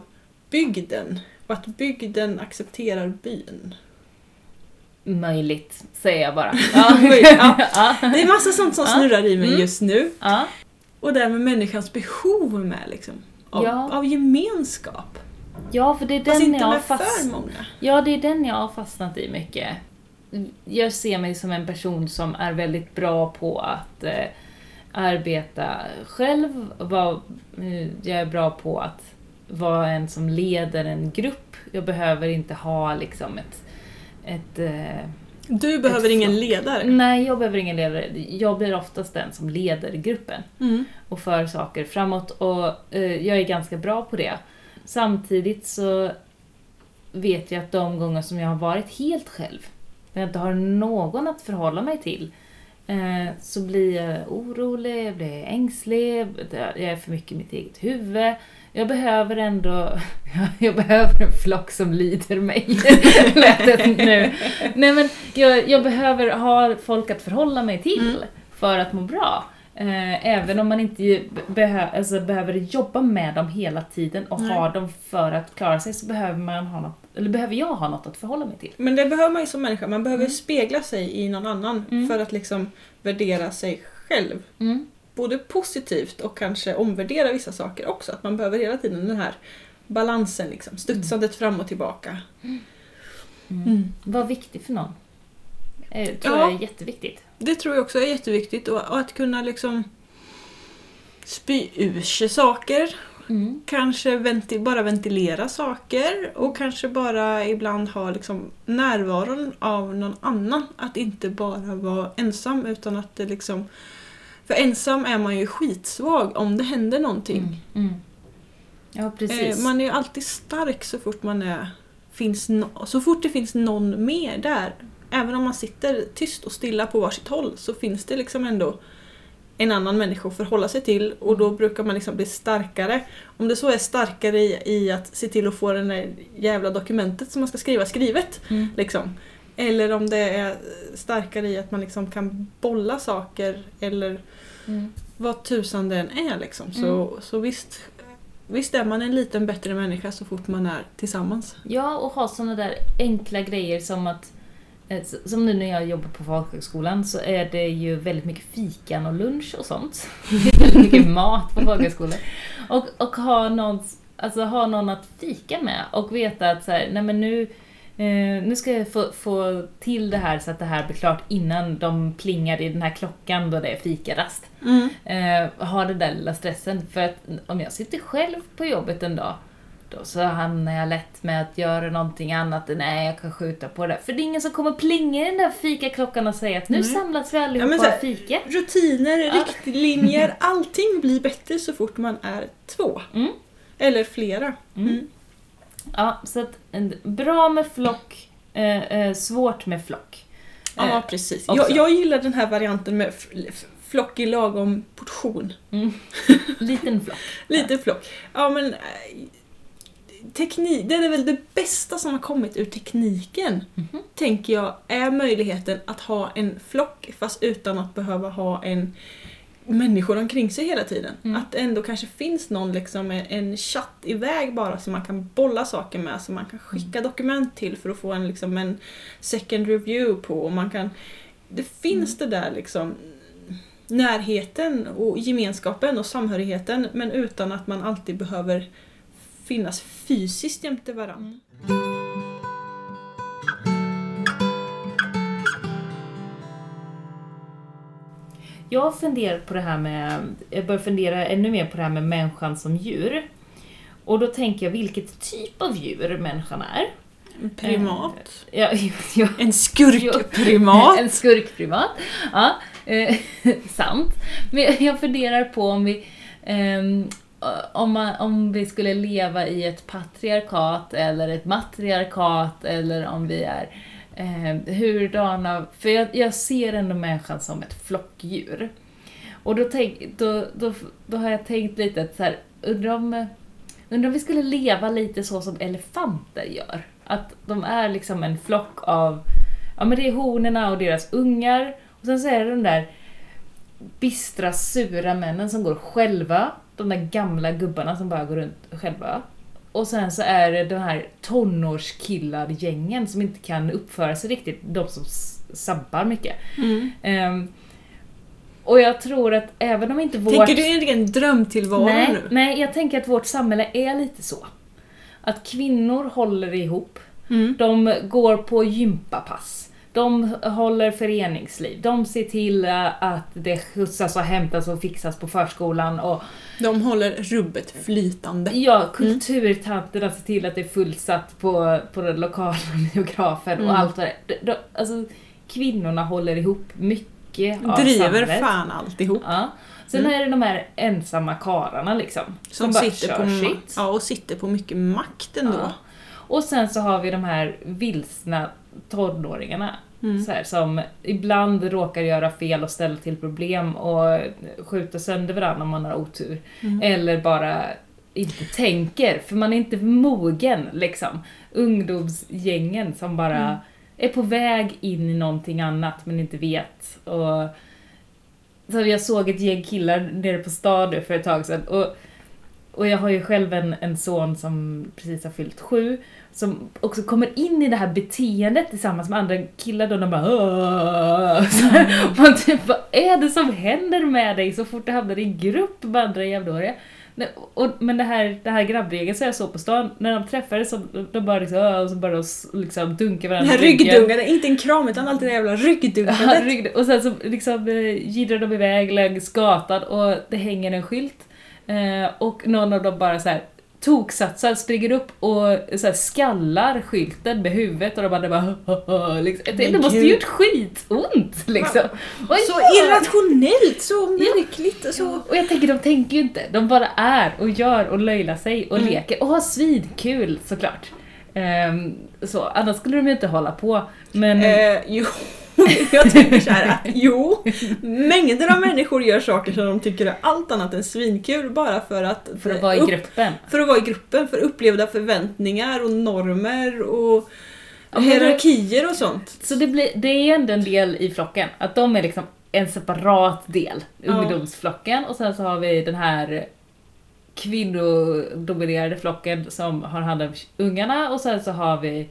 bygden och att bygden accepterar byn. Möjligt, säger jag bara. Ja. Ja. Det är massa sånt som snurrar i mig Mm. just nu. ja. Och här med människans behov med liksom. Av, av gemenskap. ja, för det är Fast den inte jag har med fast... för många. Ja, det är den jag har fastnat i mycket. Jag ser mig som en person som är väldigt bra på att eh, arbeta själv. Var, eh, jag är bra på att vara en som leder en grupp. Jag behöver inte ha liksom ett... ett eh, Du behöver Ett ingen ledare. nej, jag behöver ingen ledare. Jag blir oftast den som leder gruppen Mm. och för saker framåt och eh, jag är ganska bra på det. Samtidigt så vet jag att de gånger som jag har varit helt själv, när jag inte har någon att förhålla mig till, så blir jag orolig, jag blir ängslig, jag är för mycket i mitt eget huvud. jag behöver ändå, jag behöver en flock som lyder mig. Lät nu. Nej men, jag, jag behöver ha folk att förhålla mig till Mm. för att må bra. Eh, även om man inte behö, alltså, behöver jobba med dem hela tiden och Nej. ha dem för att klara sig så behöver man ha något, eller behöver jag ha något att förhålla mig till. Men det behöver man ju som människa, man behöver Mm. spegla sig i någon annan Mm. för att liksom värdera sig själv. Mm. Både positivt och kanske omvärdera vissa saker också. Att man behöver hela tiden den här balansen, liksom, studsandet fram och tillbaka. Mm. Mm. Var viktig för någon. Eh, tror Ja. jag är jätteviktigt. Det tror jag också är jätteviktigt och, och att kunna liksom spy ur sig saker. Mm. Kanske venti- bara ventilera saker och kanske bara ibland ha liksom närvaron av någon annan. Att inte bara vara ensam utan att det liksom... För ensam är man ju skitsvag om det händer någonting. Mm. Mm. Ja, precis. Eh, man är ju alltid stark så fort man är... Finns no- så fort det finns någon mer där. Även om man sitter tyst och stilla på varsitt håll så finns det liksom ändå en annan människa att förhålla sig till och då brukar man liksom bli starkare. Om det så är starkare i, i att se till att få det där jävla dokumentet som man ska skriva skrivet. Mm. Liksom. Eller om det är starkare i att man liksom kan bolla saker eller Mm. vad tusan det än är liksom. Så, så visst, visst är man en liten bättre människa så fort man är tillsammans. Ja, och ha såna där enkla grejer som att som nu när jag jobbar på folkhögskolan så är det ju väldigt mycket fikan och lunch och sånt. Väldigt mycket mat på folkhögskolor. Och, och ha, någon, alltså ha någon att fika med och veta att så här, nej men nu, eh, nu ska jag få, få till det här så att det här blir klart innan de plingar i den här klockan då det är fikarast. Eh, ha den där lilla stressen. För att om jag sitter själv på jobbet en dag, då så hamnar jag lätt med att göra någonting annat. Nej, jag kan skjuta på det. För det är ingen som kommer plinga i den där fikaklockan och säga att nu Nej. samlas vi Ja, allihopa men och fika. Rutiner, Ja. riktlinjer, allting blir bättre så fort man är två. Mm. Eller flera. Mm. Mm. Ja, så att bra med flock, eh, eh, svårt med flock. Ja, Eh, precis. Jag, jag gillar den här varianten med flock i lagom portion. Mm. Liten flock. Lite flock. Ja, men... Teknik, det är väl det bästa som har kommit ur tekniken, Mhm. tänker jag, är möjligheten att ha en flock fast utan att behöva ha en människor omkring sig hela tiden. Mm. Att det ändå kanske finns någon, liksom, en- chatt iväg bara som man kan bolla saker med, som man kan skicka dokument till för att få en, liksom, en second review på. Och man kan, det finns det där liksom närheten och gemenskapen och samhörigheten men utan att man alltid behöver finnas fysiskt jämte varandra. Jag funderar på det här med, jag börjar fundera ännu mer på det här med människan som djur. Och då tänker jag vilket typ av djur människan är. En primat. Ja, ja, En skurkprimat. En skurkprimat. Ja, eh, sant. Men jag funderar på om vi, ehm, Eh, om, man, om vi skulle leva i ett patriarkat eller ett matriarkat eller om vi är eh, hurdana... För jag, jag ser ändå människan som ett flockdjur. Och då, tänk, då, då, då har jag tänkt lite att så här, undrar om, undrar om vi skulle leva lite så som elefanter gör. Att de är liksom en flock av, ja men det är honorna och deras ungar. Och sen så är det de där bistra, sura männen som går själva. De där gamla gubbarna som bara går runt själva. Och sen så är det de här tonårskillar-gängen som inte kan uppföra sig riktigt. De som sabbar mycket. Mm. Ehm, och jag tror att även om inte vårt... Tänker du en ren drömtillvaro nej, nu? nej, jag tänker att vårt samhälle är lite så. Att kvinnor håller ihop. Mm. De går på gympapass. De håller föreningsliv. De ser till eh, att det skjutsas och hämtas och fixas på förskolan. Och De håller rubbet flytande. ja, kulturtanterna ser till att det är fullsatt på, på den lokala biografen Mm. och allt vad det är. De, alltså, Kvinnorna håller ihop mycket av Driver samhället. fan alltihop. Ja. Sen Mm. är det de här ensamma karlarna liksom. Som Som, bara sitter kör på, sitt. ja, och sitter på mycket makt ändå. Ja. Och sen så har vi de här vilsna tonåringarna. Mm. Så här, som ibland råkar göra fel och ställa till problem och skjuta sönder varandra om man har otur. Mm. Eller bara inte tänker, för man är inte mogen liksom. Ungdomsgängen som bara Mm. är på väg in i någonting annat men inte vet. Och så jag såg ett gäng killar nere på stan för ett tag sedan och, och jag har ju själv en, en son som precis har fyllt sju som också kommer in i det här beteendet tillsammans med andra killar då de bara "Åh!" så här, och Man typ vad är det som händer med dig så fort du hamnar i grupp med andra jämnåriga? Och, men det här, det här grabbregeln som jag såg på stan, när de träffades så de bara liksom, och så bara de liksom dunka Den varandra ryggdungandet, inte en kram utan alltid det jävla ryggdunkandet. rygg- och sen så liksom eh, jiddrar de iväg längs gatan och det hänger en skylt. Eh, och någon av dem bara så här toksatsar, springer upp och så här skallar skylten med huvudet och de bara, bara liksom. Tänkte, Men Det måste gud. gjort skitont liksom. Vad Så gör- irrationellt, så märkligt och så... Och jag tänker, de tänker ju inte. De bara är och gör och löjlar sig och Mm. leker och har svinkul såklart. Ehm, så, annars skulle de ju inte hålla på. Men... Eh, jo, jag tänker så här att jo, mängder av människor gör saker som de tycker är allt annat än svinkul bara för att... för att vara i upp- gruppen. För att vara i gruppen, för upplevda förväntningar och normer och Ja, hierarkier och sånt. Så det, blir, det är ändå en del i flocken, att de är liksom en separat del, Ja. ungdomsflocken, och sen så har vi den här kvinnodominerade flocken som har hand om ungarna och sen så har vi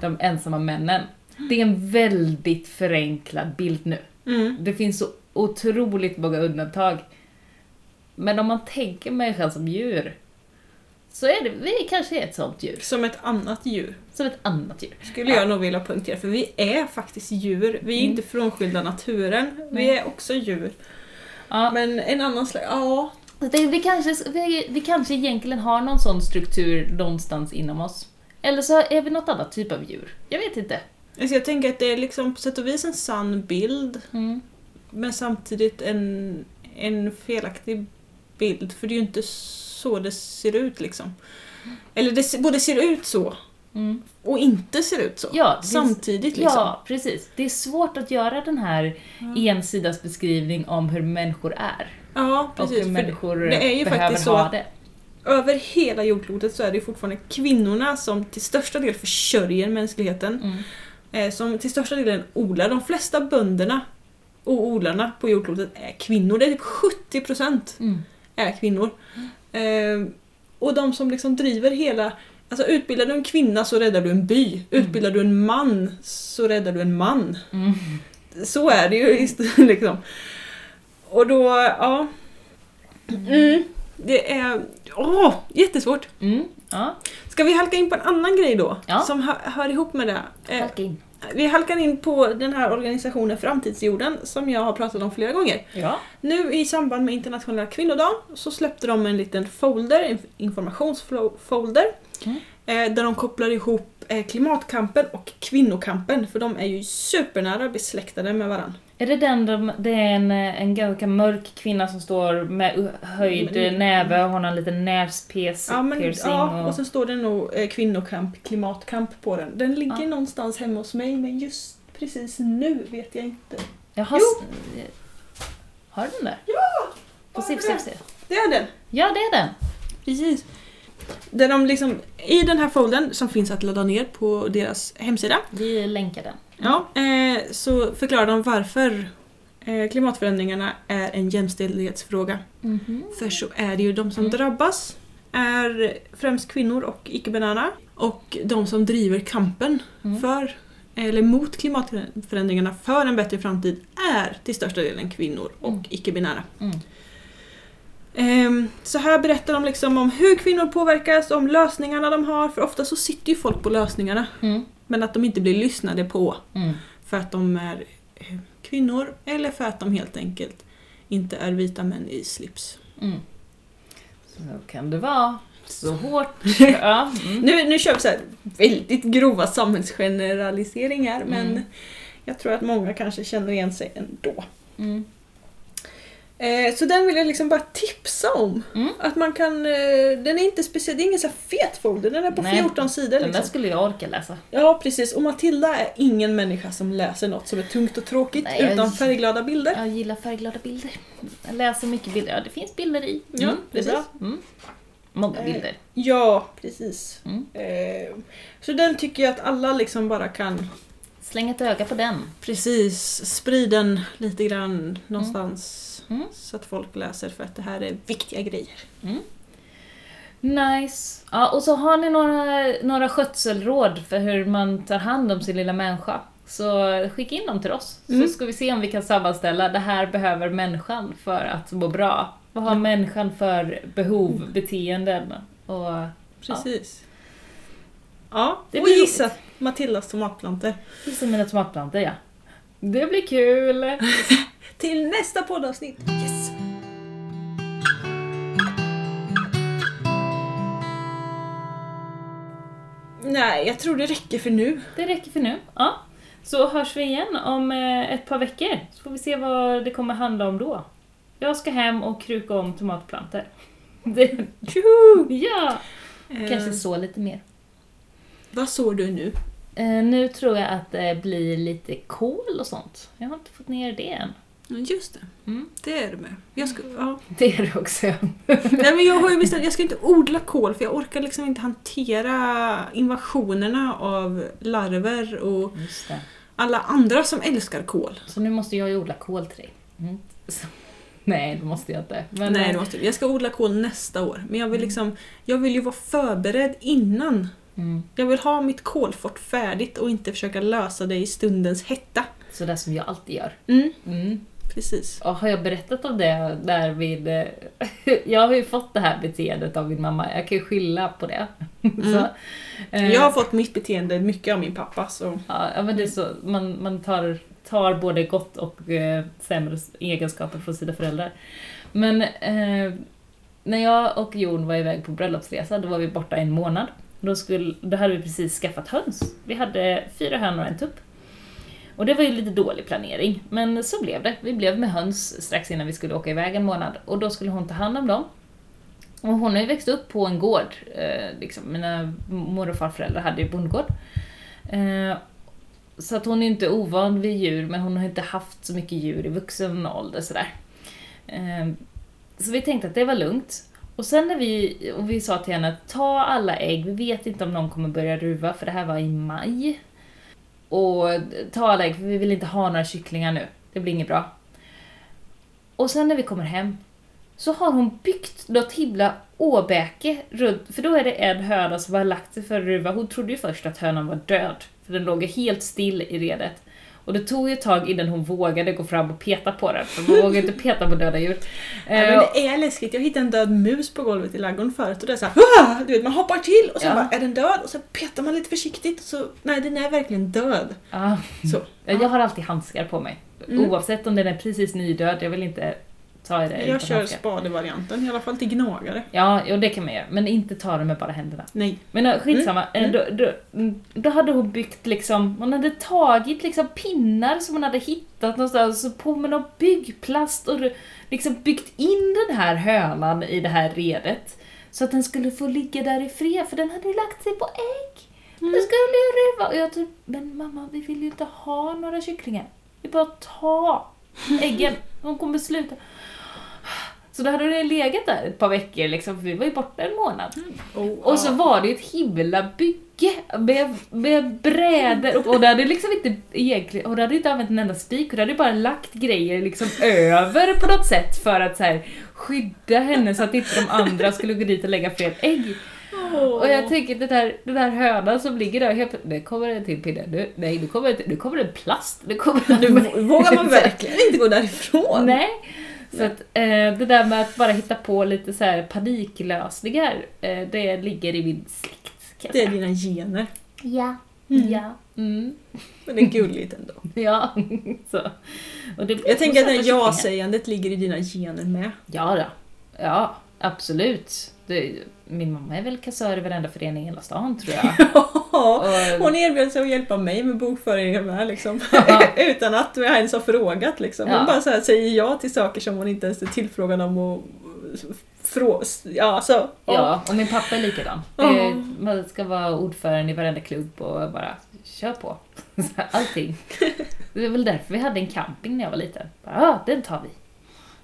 de ensamma männen. Det är en väldigt förenklad bild nu. Mm. Det finns så otroligt många undantag. Men om man tänker människan som djur så är det, vi kanske är ett sånt djur. Som ett annat djur, Som ett annat djur. skulle jag nog vilja poängtera. För vi är faktiskt djur. Vi är Mm. inte frånskilda naturen. Vi Nej. är också djur. Ja, Men en annan slags... Ja. Det, vi, kanske, vi, vi kanske egentligen har någon sån struktur någonstans inom oss. Eller så är vi något annat typ av djur. Jag vet inte. Alltså jag tänker att det är liksom på sätt och vis en sann bild. Mm. Men samtidigt en, en felaktig bild. För det är ju inte så det ser ut liksom. Eller det både ser ut så Mm. och inte ser ut så. Ja, Samtidigt liksom. Ja, precis. Det är svårt att göra den här ensidas beskrivning om hur människor är. Ja, och precis. hur För människor det är ju behöver faktiskt så ha det. över hela jordklotet så är det fortfarande kvinnorna som till största del försörjer mänskligheten. Mm. Eh, som till största delen odlar. De flesta bönderna och odlarna på jordklotet är kvinnor. Det är typ 70% Mm. är kvinnor. Eh, och de som liksom driver hela... Alltså utbildar du en kvinna så räddar du en by. Utbildar du en man så räddar du en man. Mm. Så är det ju liksom. Och då, ja. Mm, det är... Åh, jättesvårt. Mm. Ja, Ska vi halka in på en annan grej då? Ja. Som hör, hör ihop med det. Eh, halka in. vi halkar in på den här organisationen Framtidsjorden som jag har pratat om flera gånger. Ja. Nu i samband med internationella kvinnodagen så släppte de en liten folder, en informationsfolder. Mm. Eh, där de kopplar ihop eh, klimatkampen och kvinnokampen för de är ju supernära besläktade med varandra. Är det den de, det är en, en ganska mörk kvinna som står med höjd Men- näve och hon har en liten näspiercing Ja, men, ja, och... och sen står det nog eh, kvinnokamp, klimatkamp på den. Den ligger Ja. någonstans hemma hos mig men just precis nu vet jag inte. Jag har... Jo. Har du den där? Ja! Få se. Det är den! Ja, det är den. Precis. Där de liksom, I den här foldern som finns att ladda ner på deras hemsida Vi länkar den. Ja, eh, så förklarar de varför eh, klimatförändringarna är en jämställdhetsfråga. Mhm. För så är det ju de som Mm. drabbas är främst kvinnor och icke-binära. Och de som driver kampen Mm. för eller mot klimatförändringarna för en bättre framtid är till största delen kvinnor och Mm. icke-binära. Mm. Ehm, Så här berättar de liksom om hur kvinnor påverkas, om lösningarna de har, för ofta så sitter ju folk på lösningarna. Mm. Men att de inte blir lyssnade på Mm. för att de är eh, kvinnor eller för att de helt enkelt inte är vita män i slips. Mm. Så kan det vara. Så hårt. Ja. Mm. Nu, nu kör vi så väldigt grova samhällsgeneraliseringar men Mm. jag tror att många kanske känner igen sig ändå. Mm. Eh, så den vill jag liksom bara tipsa om. Mm. Att man kan, eh, den är inte speciell, det är ingen så fet folder, den är på Nej, 14 sidor. Den där Liksom. skulle jag orka läsa. Ja precis, och Matilda är ingen människa som läser något som är tungt och tråkigt Nej, utan färgglada bilder. Jag gillar färgglada bilder. Jag läser mycket bilder. Ja, det finns bilder i. Ja, det är precis. bra. Mm. Många Eh. bilder. Ja, precis. Mm. Så den tycker jag att alla liksom bara kan Släng ett öga på den. precis sprida den lite grann någonstans. Mm. Så att folk läser för att det här är viktiga grejer. Nice. Ja, och så har ni några, några skötselråd för hur man tar hand om sin lilla människa. Så skicka in dem till oss, Mm. så ska vi se om vi kan sammanställa det här behöver människan för att må bra. Vad har människan för behov, beteenden? Och Precis. Ja, Det och gissa Matildas tomatplantor. gissa mina tomatplantor, ja. Det blir kul! Till nästa poddavsnitt. Yes! Nej, jag tror det räcker för nu. Det räcker för nu. Ja. Så hörs vi igen om eh, ett par veckor, så får vi se vad det kommer handla om då. Jag ska hem och kruka om tomatplantor. Det, Tjoho! ja! Kanske Eh, så lite mer. Vad såg du nu? Eh, nu tror jag att det blir lite kål och sånt. Jag har inte fått ner det än. Just det, Mm. det är det med. Jag, ska, ja. Det är det också. Nej, men jag har ju bestämt jag ska inte odla kål för jag orkar liksom inte hantera invasionerna av larver och alla andra som älskar kål. Så nu måste jag ju odla kål till dig. Mm. Nej, det måste jag inte. Men, Nej, eh, det måste, jag ska odla kål nästa år. Men jag vill, liksom, jag vill ju vara förberedd innan. Mm. Jag vill ha mitt kolfort färdigt och inte försöka lösa det i stundens hetta. Så där som jag alltid gör. Mm, Mm. precis. Och har jag berättat om det där vid... eh, jag har ju fått det här beteendet av min mamma, jag kan ju skylla på det. så, eh, Jag har fått mitt beteende mycket av min pappa. Så. Ja, ja, men det är så, man, man tar, tar både gott och eh, sämre egenskaper från sina föräldrar. Men eh, när jag och Jon var iväg på bröllopsresa, då var vi borta en månad. Då, skulle, då hade vi precis skaffat höns. Vi hade fyra hönor och en tupp. Och det var ju lite dålig planering, men så blev det. Vi blev med höns strax innan vi skulle åka iväg en månad och då skulle hon ta hand om dem. Och hon har ju växt upp på en gård. Eh, liksom, mina mor och farföräldrar hade ju bondgård. Eh, så att hon är inte ovan vid djur, men hon har inte haft så mycket djur i vuxen ålder sådär. Eh, så vi tänkte att det var lugnt. Och sen när vi, och vi sa till henne att ta alla ägg, vi vet inte om någon kommer börja ruva, för det här var i maj. Och ta alla ägg, för vi vill inte ha några kycklingar nu. Det blir inget bra. Och sen när vi kommer hem så har hon byggt något himla åbäke runt, för då är det en höna som har lagt sig för att ruva. Hon trodde ju först att hönan var död, för den låg ju helt still i redet. Och det tog ju ett tag innan hon vågade gå fram och peta på den, för man vågar inte peta på döda djur. Ja, Eh, men det är läskigt. Jag hittade en död mus på golvet i ladugården förut och det är såhär "Ah!" du vet, man hoppar till och sen Ja. bara är den död? Och så petar man lite försiktigt och så nej den är verkligen död. ja. Så. Jag har alltid handskar på mig. Mm. Oavsett om den är precis nydöd, jag vill inte ta i det Jag kör handskar. spadevarianten i alla fall till gnagare. Ja, jo, det kan man göra, men inte ta det med bara händerna. Nej. Men äh, skitsamma, Mm. Eh, Då, då, mm, då hade hon byggt liksom, hon hade tagit liksom pinnar som hon hade hittat någonstans och på med någon byggplast och liksom byggt in den här hönan i det här redet. Så att den skulle få ligga där i fred, för den hade ju lagt sig på ägg. Mm. Den skulle ju ruva. Och jag typ, men mamma vi vill ju inte ha några kycklingar. Vi bara ta äggen, de kommer sluta. Så då hade den legat där ett par veckor liksom, för vi var ju borta en månad. Oh, Och så var det ju ett himla bygge med, med brädor och, och det hade liksom inte egentligen, och det hade inte använt en enda spik och det hade bara lagt grejer liksom över på något sätt för att så här, skydda henne så att inte de andra skulle gå dit och lägga fler ägg. Och jag tänker det där, det där hönan som ligger där, helt, det kommer en till pinne, nu, nej nu kommer, det- nu kommer det plast, nu kommer det... Nu vågar man verkligen inte gå därifrån. Nej. Så att, eh, det där med att bara hitta på lite så här paniklösningar, eh, det ligger i min släkt. Kan jag Det är säga. dina gener. Ja. Mm. Ja. Mm. Men det är gulligt ändå. Ja. Så. Och det Jag tänker att det här ja-sägandet ligger i dina gener med. Ja, då. ja absolut. Det, min mamma är väl kassör i varenda förening i hela stan tror jag. Ja, Och, Hon erbjöd sig att hjälpa mig med bokföringen med liksom. Ja. Utan att jag ens har frågat liksom. Hon Ja. bara så här, säger ja till saker som hon inte ens är tillfrågad om och frå... Ja, så. ja, och min pappa är likadan. Ja. Det, man ska vara ordförande i varenda klubb och bara kör på. Allting. Det är väl därför vi hade en camping när jag var liten. Bara, ah, den tar vi.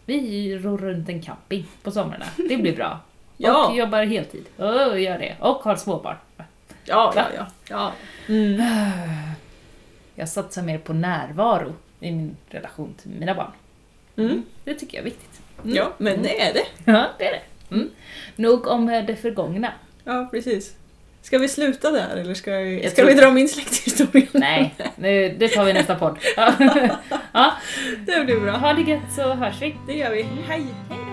Vi ror runt en camping på somrarna. Det blir bra. Ja. Och jobbar heltid. Och gör det. Och har småbarn. Ja, ja, ja. ja. Mm. Jag satsar mer på närvaro i min relation till mina barn. Mm. Det tycker jag är viktigt. Mm. Ja, men det är det. Ja, det är det. Mm. Nog om eh, det förgångna. Ja, precis. Ska vi sluta där eller ska, vi, Jag ska tror- vi dra min släkthistoria? Nej, nu, det tar vi i nästa podd. Ja, Det blir bra. ha det gött så hörs vi. Det gör vi. Hej! Hej!